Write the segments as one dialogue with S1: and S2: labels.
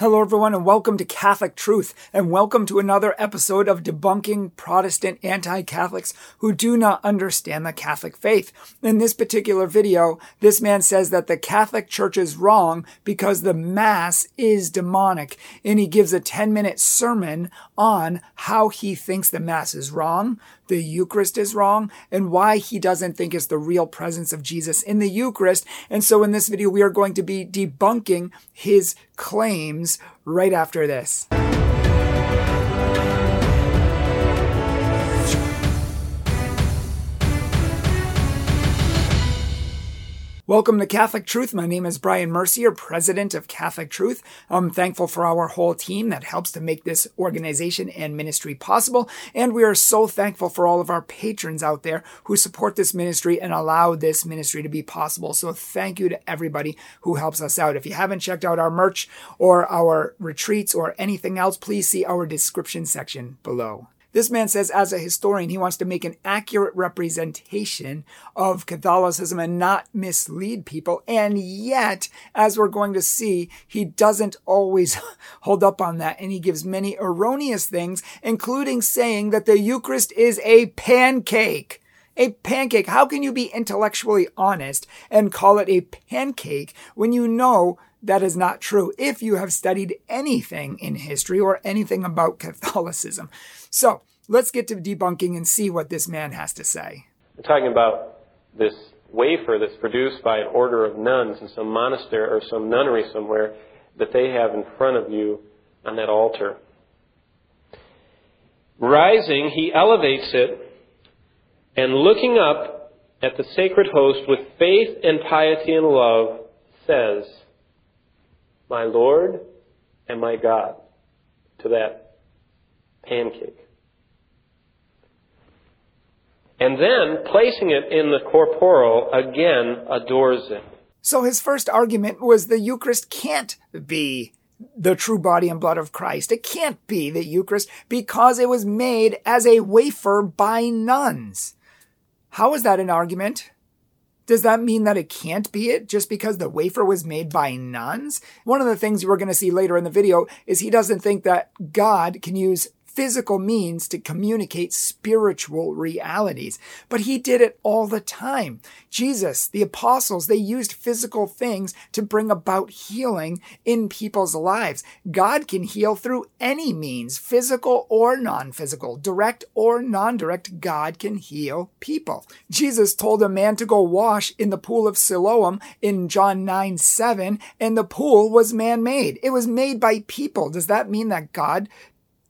S1: Hello, everyone, and welcome to Catholic Truth, and welcome to another episode of debunking Protestant anti-Catholics who do not understand the Catholic faith. In this particular video, this man says that the Catholic Church is wrong because the Mass is demonic, and he gives a 10-minute sermon on how he thinks the Mass is wrong, the Eucharist is wrong, and why he doesn't think it's the real presence of Jesus in the Eucharist. And so in this video, we are going to be debunking his claims right after this. Welcome to Catholic Truth. My name is Brian Mercier, president of Catholic Truth. I'm thankful for our whole team that helps to make this organization and ministry possible. And we are so thankful for all of our patrons out there who support this ministry and allow this ministry to be possible. So thank you to everybody who helps us out. If you haven't checked out our merch or our retreats or anything else, please see our description section below. This man says, as a historian, he wants to make an accurate representation of Catholicism and not mislead people. And yet, as we're going to see, he doesn't always hold up on that. And he gives many erroneous things, including saying that the Eucharist is a pancake a pancake. How can you be intellectually honest and call it a pancake when you know that is not true if you have studied anything in history or anything about Catholicism. So let's get to debunking and see what this man has to say.
S2: We're talking about this wafer that's produced by an order of nuns in some monastery or some nunnery somewhere that they have in front of you on that altar. Rising, he elevates it and looking up at the sacred host with faith and piety and love says, my Lord and my God to that pancake. And then, placing it in the corporal again adores it.
S1: So his first argument was the Eucharist can't be the true body and blood of Christ. It can't be the Eucharist because it was made as a wafer by nuns. How is that an argument? Does that mean that it can't be it just because the wafer was made by nuns? One of the things we're going to see later in the video is he doesn't think that God can use physical means to communicate spiritual realities. But he did it all the time. Jesus, the apostles, they used physical things to bring about healing in people's lives. God can heal through any means, physical or non-physical, direct or non-direct. God can heal people. Jesus told a man to go wash in the pool of Siloam in John 9, 7, and the pool was man-made. It was made by people. Does that mean that God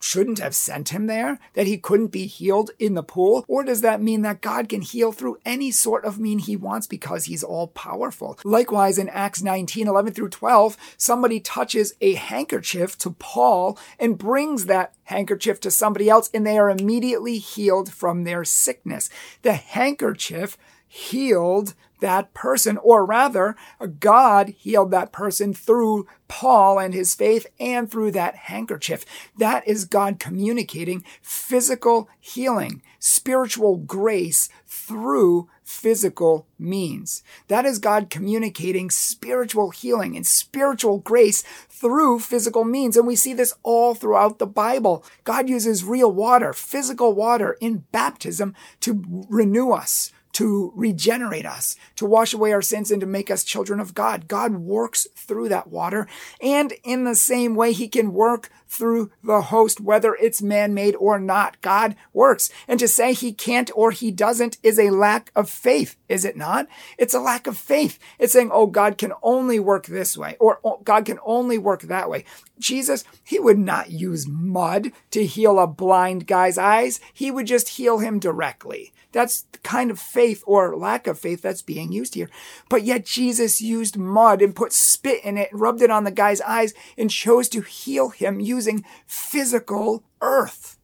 S1: shouldn't have sent him there? That he couldn't be healed in the pool? Or does that mean that God can heal through any sort of mean he wants because he's all powerful? Likewise, in Acts 19, 11 through 12, somebody touches a handkerchief to Paul and brings that handkerchief to somebody else and they are immediately healed from their sickness. The handkerchief healed that person, or rather, God healed that person through Paul and his faith and through that handkerchief. That is God communicating physical healing, spiritual grace through physical means. That is God communicating spiritual healing and spiritual grace through physical means. And we see this all throughout the Bible. God uses real water, physical water in baptism to renew us, to regenerate us, to wash away our sins and to make us children of God. God works through that water. And in the same way, he can work through the host, whether it's man-made or not. God works. And to say he can't or he doesn't is a lack of faith, is it not? It's a lack of faith. It's saying, oh, God can only work this way or oh, God can only work that way. Jesus, he would not use mud to heal a blind guy's eyes. He would just heal him directly. That's the kind of faith or lack of faith that's being used here. But yet Jesus used mud and put spit in it, and rubbed it on the guy's eyes, and chose to heal him using physical earth.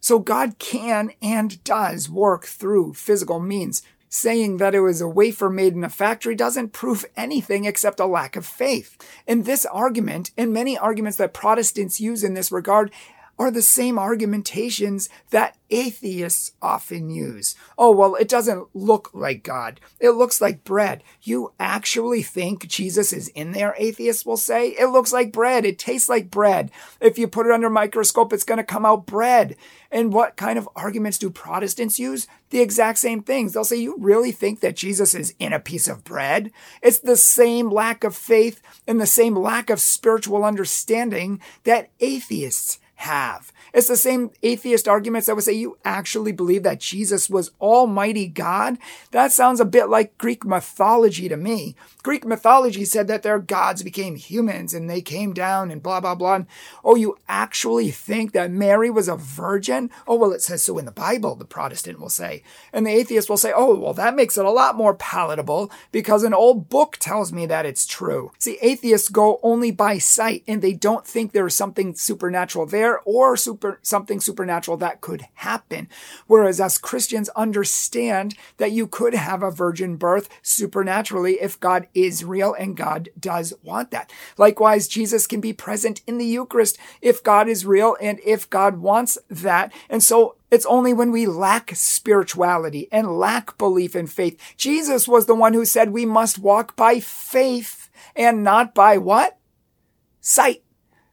S1: So God can and does work through physical means. Saying that it was a wafer made in a factory doesn't prove anything except a lack of faith. And this argument, and many arguments that Protestants use in this regard, are the same argumentations that atheists often use. Oh, well, it doesn't look like God. It looks like bread. You actually think Jesus is in there, atheists will say? It looks like bread. It tastes like bread. If you put it under a microscope, it's going to come out bread. And what kind of arguments do Protestants use? The exact same things. They'll say, You really think that Jesus is in a piece of bread? It's the same lack of faith and the same lack of spiritual understanding that atheists have. It's the same atheist arguments that would say you actually believe that Jesus was Almighty God. That sounds a bit like Greek mythology to me. Greek mythology said that their gods became humans and they came down and blah, blah, blah. Oh, you actually think that Mary was a virgin? Oh, well, it says so in the Bible, the Protestant will say. And the atheist will say, oh, well, that makes it a lot more palatable because an old book tells me that it's true. See, atheists go only by sight and they don't think there is something supernatural there or super, something supernatural that could happen. Whereas us Christians understand that you could have a virgin birth supernaturally if God is real and God does want that. Likewise, Jesus can be present in the Eucharist if God is real and if God wants that. And so it's only when we lack spirituality and lack belief in faith. Jesus was the one who said we must walk by faith and not by what? Sight.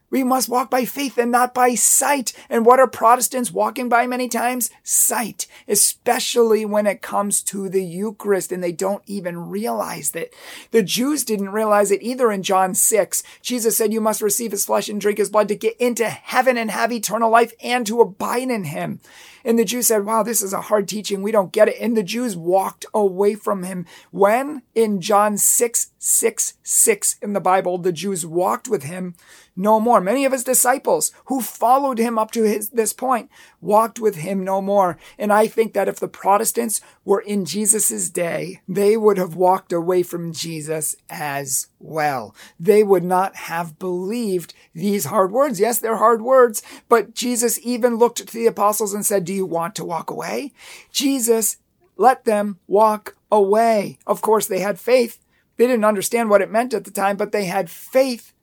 S1: We must walk by faith and not by sight. And what are Protestants walking by many times? Sight, especially when it comes to the Eucharist, and they don't even realize that. The Jews didn't realize it either in John 6. Jesus said, You must receive his flesh and drink his blood to get into heaven and have eternal life and to abide in him. And the Jews said, Wow, this is a hard teaching. We don't get it. And the Jews walked away from him. When in John 6, 6, 6 in the Bible, the Jews walked with him no more. Many of his disciples who followed him up to his, this point walked with him no more. And I think that if the Protestants were in Jesus's day, they would have walked away from Jesus as well. They would not have believed these hard words. Yes, they're hard words, but Jesus even looked to the apostles and said, do you want to walk away? Jesus let them walk away. Of course, they had faith. They didn't understand what it meant at the time, but they had faith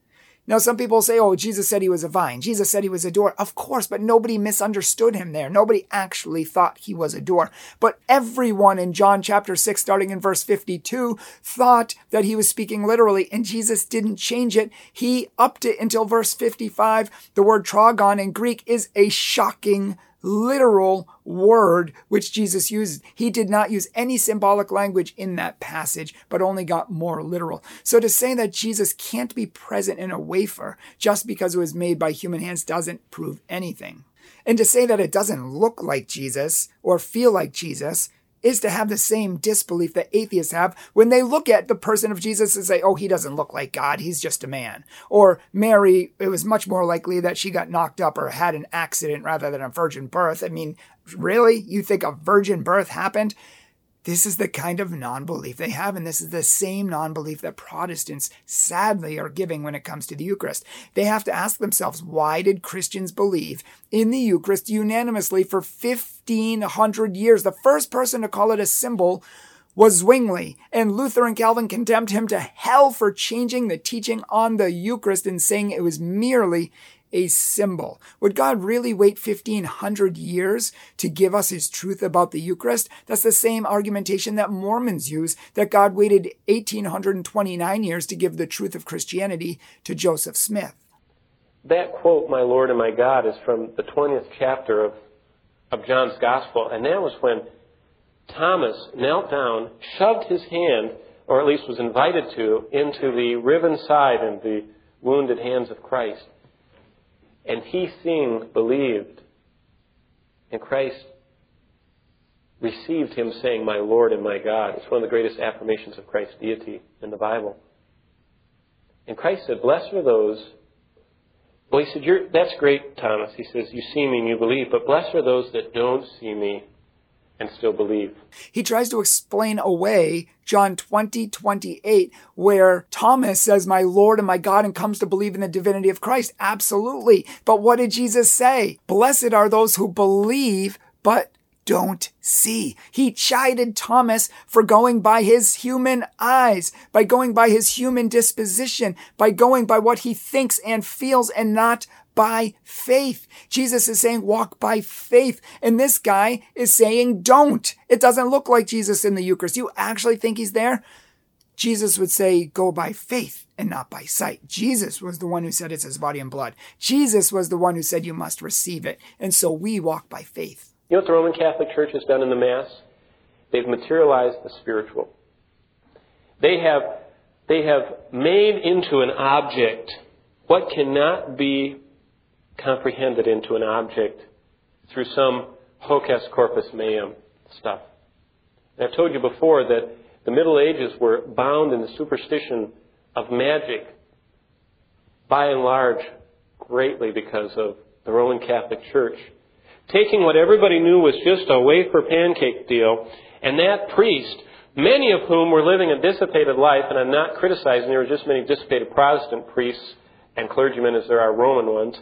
S1: now, some people say, oh, Jesus said he was a vine. Jesus said he was a door. Of course, but nobody misunderstood him there. Nobody actually thought he was a door. But everyone in John chapter 6, starting in verse 52, thought that he was speaking literally, and Jesus didn't change it. He upped it until verse 55. The word trogon in Greek is a shocking literal word which Jesus used. He did not use any symbolic language in that passage, but only got more literal. So to say that Jesus can't be present in a wafer just because it was made by human hands doesn't prove anything. And to say that it doesn't look like Jesus or feel like Jesus is to have the same disbelief that atheists have when they look at the person of Jesus and say, oh, he doesn't look like God, he's just a man. Or Mary, it was much more likely that she got knocked up or had an accident rather than a virgin birth. I mean, really? You think a virgin birth happened? This is the kind of non belief they have, and this is the same non belief that Protestants sadly are giving when it comes to the Eucharist. They have to ask themselves why did Christians believe in the Eucharist unanimously for 1500 years? The first person to call it a symbol was Zwingli, and Luther and Calvin condemned him to hell for changing the teaching on the Eucharist and saying it was merely a symbol. Would God really wait 1500 years to give us his truth about the Eucharist? That's the same argumentation that Mormons use that God waited 1829 years to give the truth of Christianity to Joseph Smith.
S2: That quote, my Lord and my God, is from the 20th chapter of, of John's Gospel, and that was when Thomas knelt down, shoved his hand, or at least was invited to, into the riven side and the wounded hands of Christ. And he, seeing, believed. And Christ received him saying, My Lord and my God. It's one of the greatest affirmations of Christ's deity in the Bible. And Christ said, Blessed are those. Well, he said, You're That's great, Thomas. He says, You see me and you believe, but blessed are those that don't see me and still believe.
S1: He tries to explain away John 20, 28, where Thomas says, My Lord and my God, and comes to believe in the divinity of Christ. Absolutely. But what did Jesus say? Blessed are those who believe, but don't see. He chided Thomas for going by his human eyes, by going by his human disposition, by going by what he thinks and feels and not by faith. Jesus is saying walk by faith. And this guy is saying don't. It doesn't look like Jesus in the Eucharist. You actually think he's there? Jesus would say go by faith and not by sight. Jesus was the one who said it's his body and blood. Jesus was the one who said you must receive it. And so we walk by faith.
S2: You know what the Roman Catholic Church has done in the Mass? They've materialized the spiritual. They have, they have made into an object what cannot be comprehended into an object through some hocus corpus meum stuff. And I've told you before that the Middle Ages were bound in the superstition of magic, by and large, greatly because of the Roman Catholic Church. Taking what everybody knew was just a wafer pancake deal, and that priest, many of whom were living a dissipated life, and I'm not criticizing, there were just many dissipated Protestant priests and clergymen as there are Roman ones,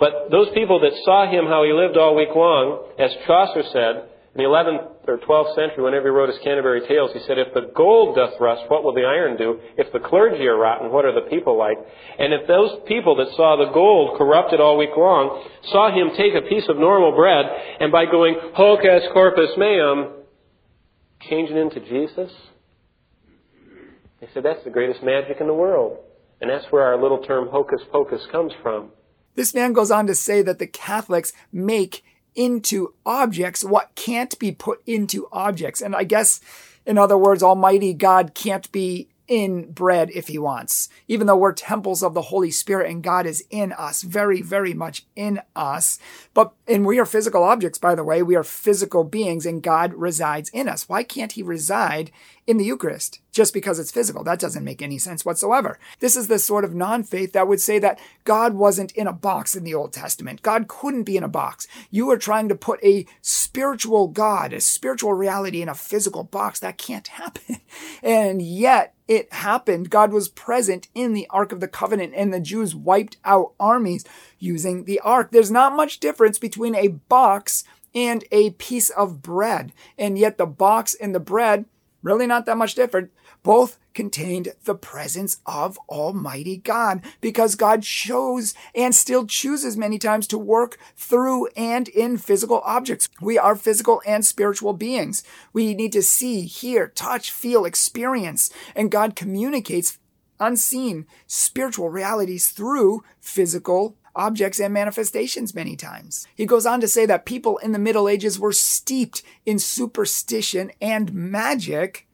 S2: but those people that saw him how he lived all week long, as Chaucer said, in the 11th or 12th century, whenever he wrote his Canterbury Tales, he said, If the gold doth rust, what will the iron do? If the clergy are rotten, what are the people like? And if those people that saw the gold corrupted all week long saw him take a piece of normal bread and by going hocus corpus meum, change it into Jesus, they said, That's the greatest magic in the world. And that's where our little term hocus pocus comes from.
S1: This man goes on to say that the Catholics make into objects what can't be put into objects. And I guess, in other words, Almighty God can't be in bread if he wants. Even though we're temples of the Holy Spirit and God is in us, very, very much in us. But, and we are physical objects, by the way. We are physical beings and God resides in us. Why can't he reside in the Eucharist just because it's physical. That doesn't make any sense whatsoever. This is the sort of non faith that would say that God wasn't in a box in the Old Testament. God couldn't be in a box. You are trying to put a spiritual God, a spiritual reality in a physical box. That can't happen. And yet, it happened. God was present in the Ark of the Covenant, and the Jews wiped out armies using the Ark. There's not much difference between a box and a piece of bread. And yet, the box and the bread really not that much different. Both contained the presence of Almighty God because God chose and still chooses many times to work through and in physical objects. We are physical and spiritual beings. We need to see, hear, touch, feel, experience, and God communicates unseen spiritual realities through physical objects and manifestations many times. He goes on to say that people in the Middle Ages were steeped in superstition and magic.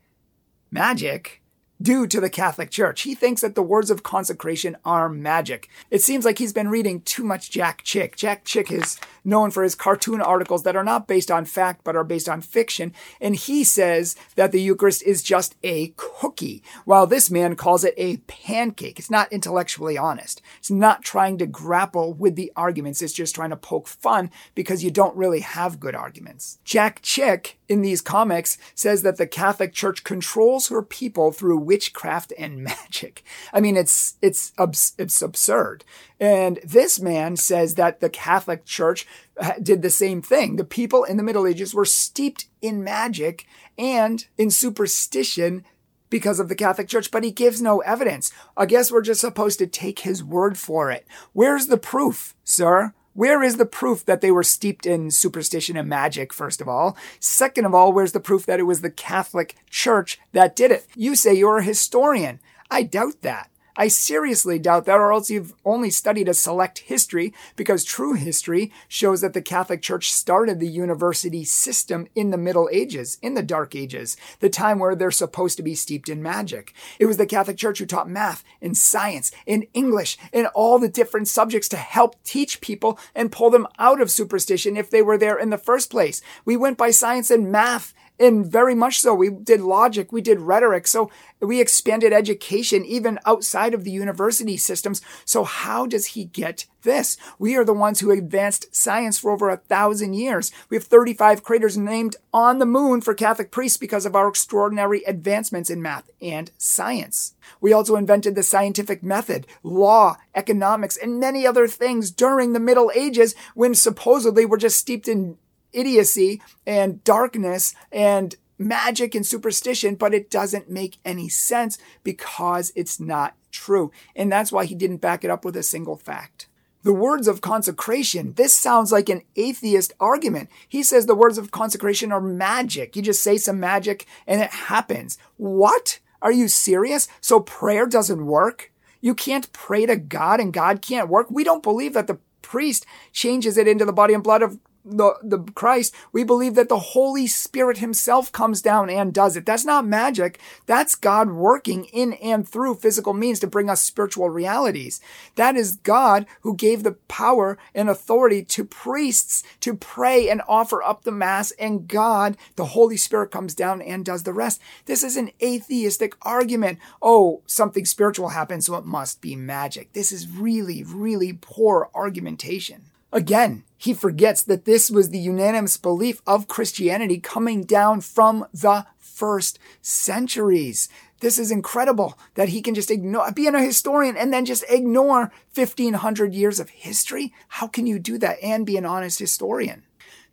S1: Magic? Due to the Catholic Church. He thinks that the words of consecration are magic. It seems like he's been reading too much Jack Chick. Jack Chick is known for his cartoon articles that are not based on fact but are based on fiction, and he says that the Eucharist is just a cookie, while this man calls it a pancake. It's not intellectually honest. It's not trying to grapple with the arguments. It's just trying to poke fun because you don't really have good arguments. Jack Chick in these comics says that the Catholic Church controls her people through witchcraft and magic. I mean, it's, it's, it's absurd. And this man says that the Catholic Church uh, did the same thing. The people in the Middle Ages were steeped in magic and in superstition because of the Catholic Church, but he gives no evidence. I guess we're just supposed to take his word for it. Where's the proof, sir? Where is the proof that they were steeped in superstition and magic, first of all? Second of all, where's the proof that it was the Catholic Church that did it? You say you're a historian. I doubt that. I seriously doubt that, or else you've only studied a select history, because true history shows that the Catholic Church started the university system in the Middle Ages, in the Dark Ages, the time where they're supposed to be steeped in magic. It was the Catholic Church who taught math and science and English and all the different subjects to help teach people and pull them out of superstition if they were there in the first place. We went by science and math and very much so. We did logic, we did rhetoric. So we expanded education even outside of the university systems. So how does he get this? We are the ones who advanced science for over a thousand years. We have 35 craters named on the moon for Catholic priests because of our extraordinary advancements in math and science. We also invented the scientific method, law, economics, and many other things during the Middle Ages when supposedly we're just steeped in idiocy and darkness and magic and superstition, but it doesn't make any sense because it's not true. And that's why he didn't back it up with a single fact. The words of consecration. This sounds like an atheist argument. He says the words of consecration are magic. You just say some magic and it happens. What? Are you serious? So prayer doesn't work? You can't pray to God and God can't work? We don't believe that the priest changes it into the body and blood of the, the Christ, we believe that the Holy Spirit himself comes down and does it. That's not magic. That's God working in and through physical means to bring us spiritual realities. That is God who gave the power and authority to priests to pray and offer up the mass and God, the Holy Spirit comes down and does the rest. This is an atheistic argument. Oh, something spiritual happens, so it must be magic. This is really, really poor argumentation. Again, he forgets that this was the unanimous belief of Christianity coming down from the first centuries. This is incredible that he can just ignore, being a historian and then just ignore 1500 years of history. How can you do that and be an honest historian?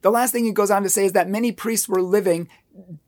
S1: The last thing he goes on to say is that many priests were living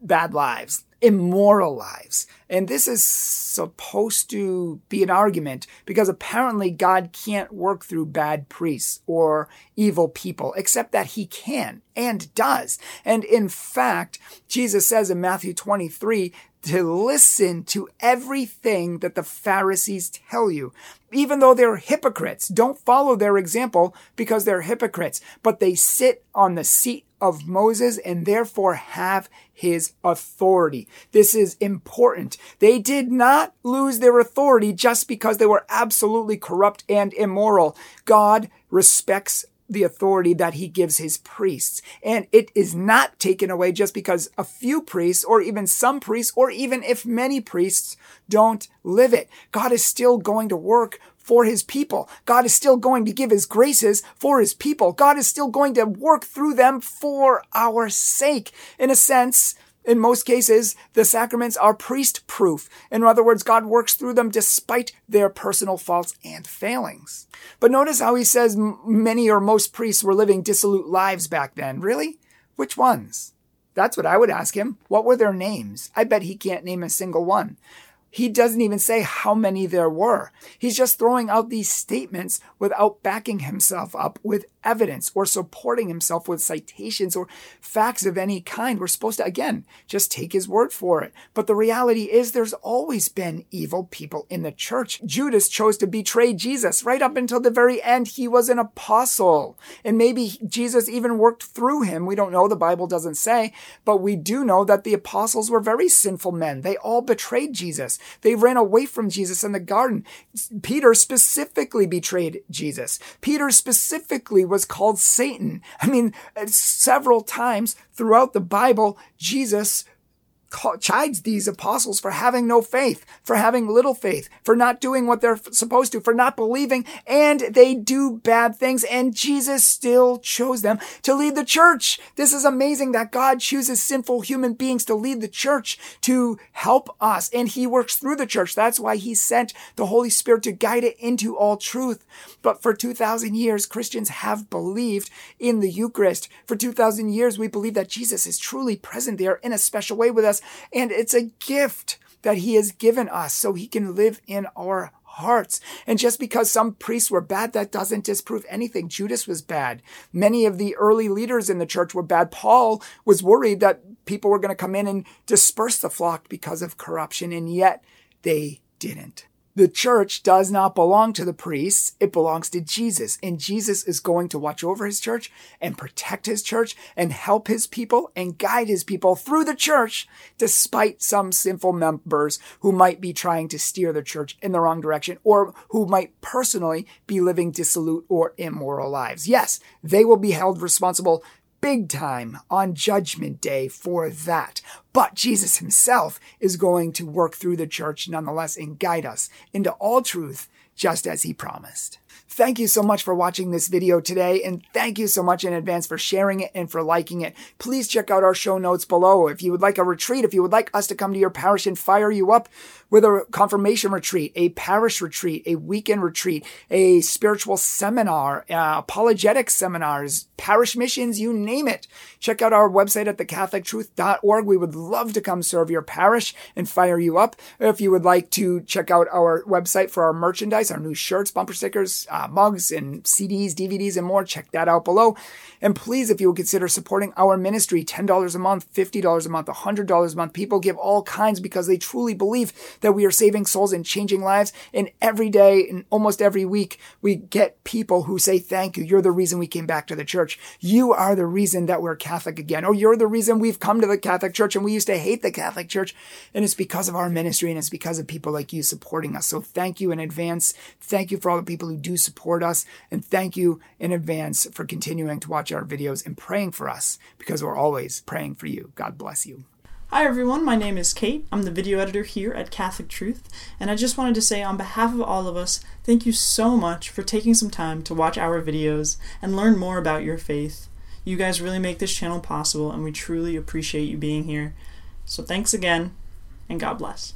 S1: bad lives immoral lives. And this is supposed to be an argument because apparently God can't work through bad priests or evil people, except that he can and does. And in fact, Jesus says in Matthew 23 to listen to everything that the Pharisees tell you. Even though they're hypocrites, don't follow their example because they're hypocrites, but they sit on the seat of Moses and therefore have his authority. This is important. They did not lose their authority just because they were absolutely corrupt and immoral. God respects the authority that he gives his priests. And it is not taken away just because a few priests or even some priests or even if many priests don't live it. God is still going to work for his people. God is still going to give his graces for his people. God is still going to work through them for our sake. In a sense, in most cases, the sacraments are priest proof. In other words, God works through them despite their personal faults and failings. But notice how he says many or most priests were living dissolute lives back then. Really? Which ones? That's what I would ask him. What were their names? I bet he can't name a single one. He doesn't even say how many there were. He's just throwing out these statements without backing himself up with evidence or supporting himself with citations or facts of any kind. We're supposed to, again, just take his word for it. But the reality is there's always been evil people in the church. Judas chose to betray Jesus right up until the very end. He was an apostle. And maybe Jesus even worked through him. We don't know. The Bible doesn't say, but we do know that the apostles were very sinful men. They all betrayed Jesus. They ran away from Jesus in the garden. Peter specifically betrayed Jesus. Peter specifically was called Satan. I mean, uh, several times throughout the Bible, Jesus chides these apostles for having no faith, for having little faith, for not doing what they're supposed to, for not believing, and they do bad things, and Jesus still chose them to lead the church. This is amazing that God chooses sinful human beings to lead the church, to help us, and he works through the church. That's why he sent the Holy Spirit to guide it into all truth. But for 2,000 years, Christians have believed in the Eucharist. For 2,000 years, we believe that Jesus is truly present there in a special way with us and it's a gift that he has given us so he can live in our hearts. And just because some priests were bad, that doesn't disprove anything. Judas was bad. Many of the early leaders in the church were bad. Paul was worried that people were going to come in and disperse the flock because of corruption, and yet they didn't. The church does not belong to the priests. It belongs to Jesus. And Jesus is going to watch over his church and protect his church and help his people and guide his people through the church, despite some sinful members who might be trying to steer the church in the wrong direction or who might personally be living dissolute or immoral lives. Yes, they will be held responsible big time on Judgment Day for that. But Jesus himself is going to work through the church nonetheless and guide us into all truth just as he promised. Thank you so much for watching this video today, and thank you so much in advance for sharing it and for liking it. Please check out our show notes below. If you would like a retreat, if you would like us to come to your parish and fire you up with a confirmation retreat, a parish retreat, a weekend retreat, a spiritual seminar, uh, apologetic seminars, parish missions, you name it. Check out our website at thecatholictruth.org. We would love to come serve your parish and fire you up. If you would like to check out our website for our merchandise, our new shirts, bumper stickers, uh, mugs, and CDs, DVDs, and more, check that out below. And please, if you would consider supporting our ministry, $10 a month, $50 a month, $100 a month, people give all kinds because they truly believe that we are saving souls and changing lives. And every day and almost every week, we get people who say, thank you. You're the reason we came back to the church. You are the reason that we're Catholic again. Or you're the reason we've come to the Catholic Church and we used to hate the Catholic Church. And it's because of our ministry and it's because of people like you supporting us. So thank you in advance. Thank you for all the people who do support us. And thank you in advance for continuing to watch our videos and praying for us because we're always praying for you. God bless you.
S3: Hi everyone, my name is Kate. I'm the video editor here at Catholic Truth, and I just wanted to say on behalf of all of us, thank you so much for taking some time to watch our videos and learn more about your faith. You guys really make this channel possible, and we truly appreciate you being here. So thanks again, and God bless.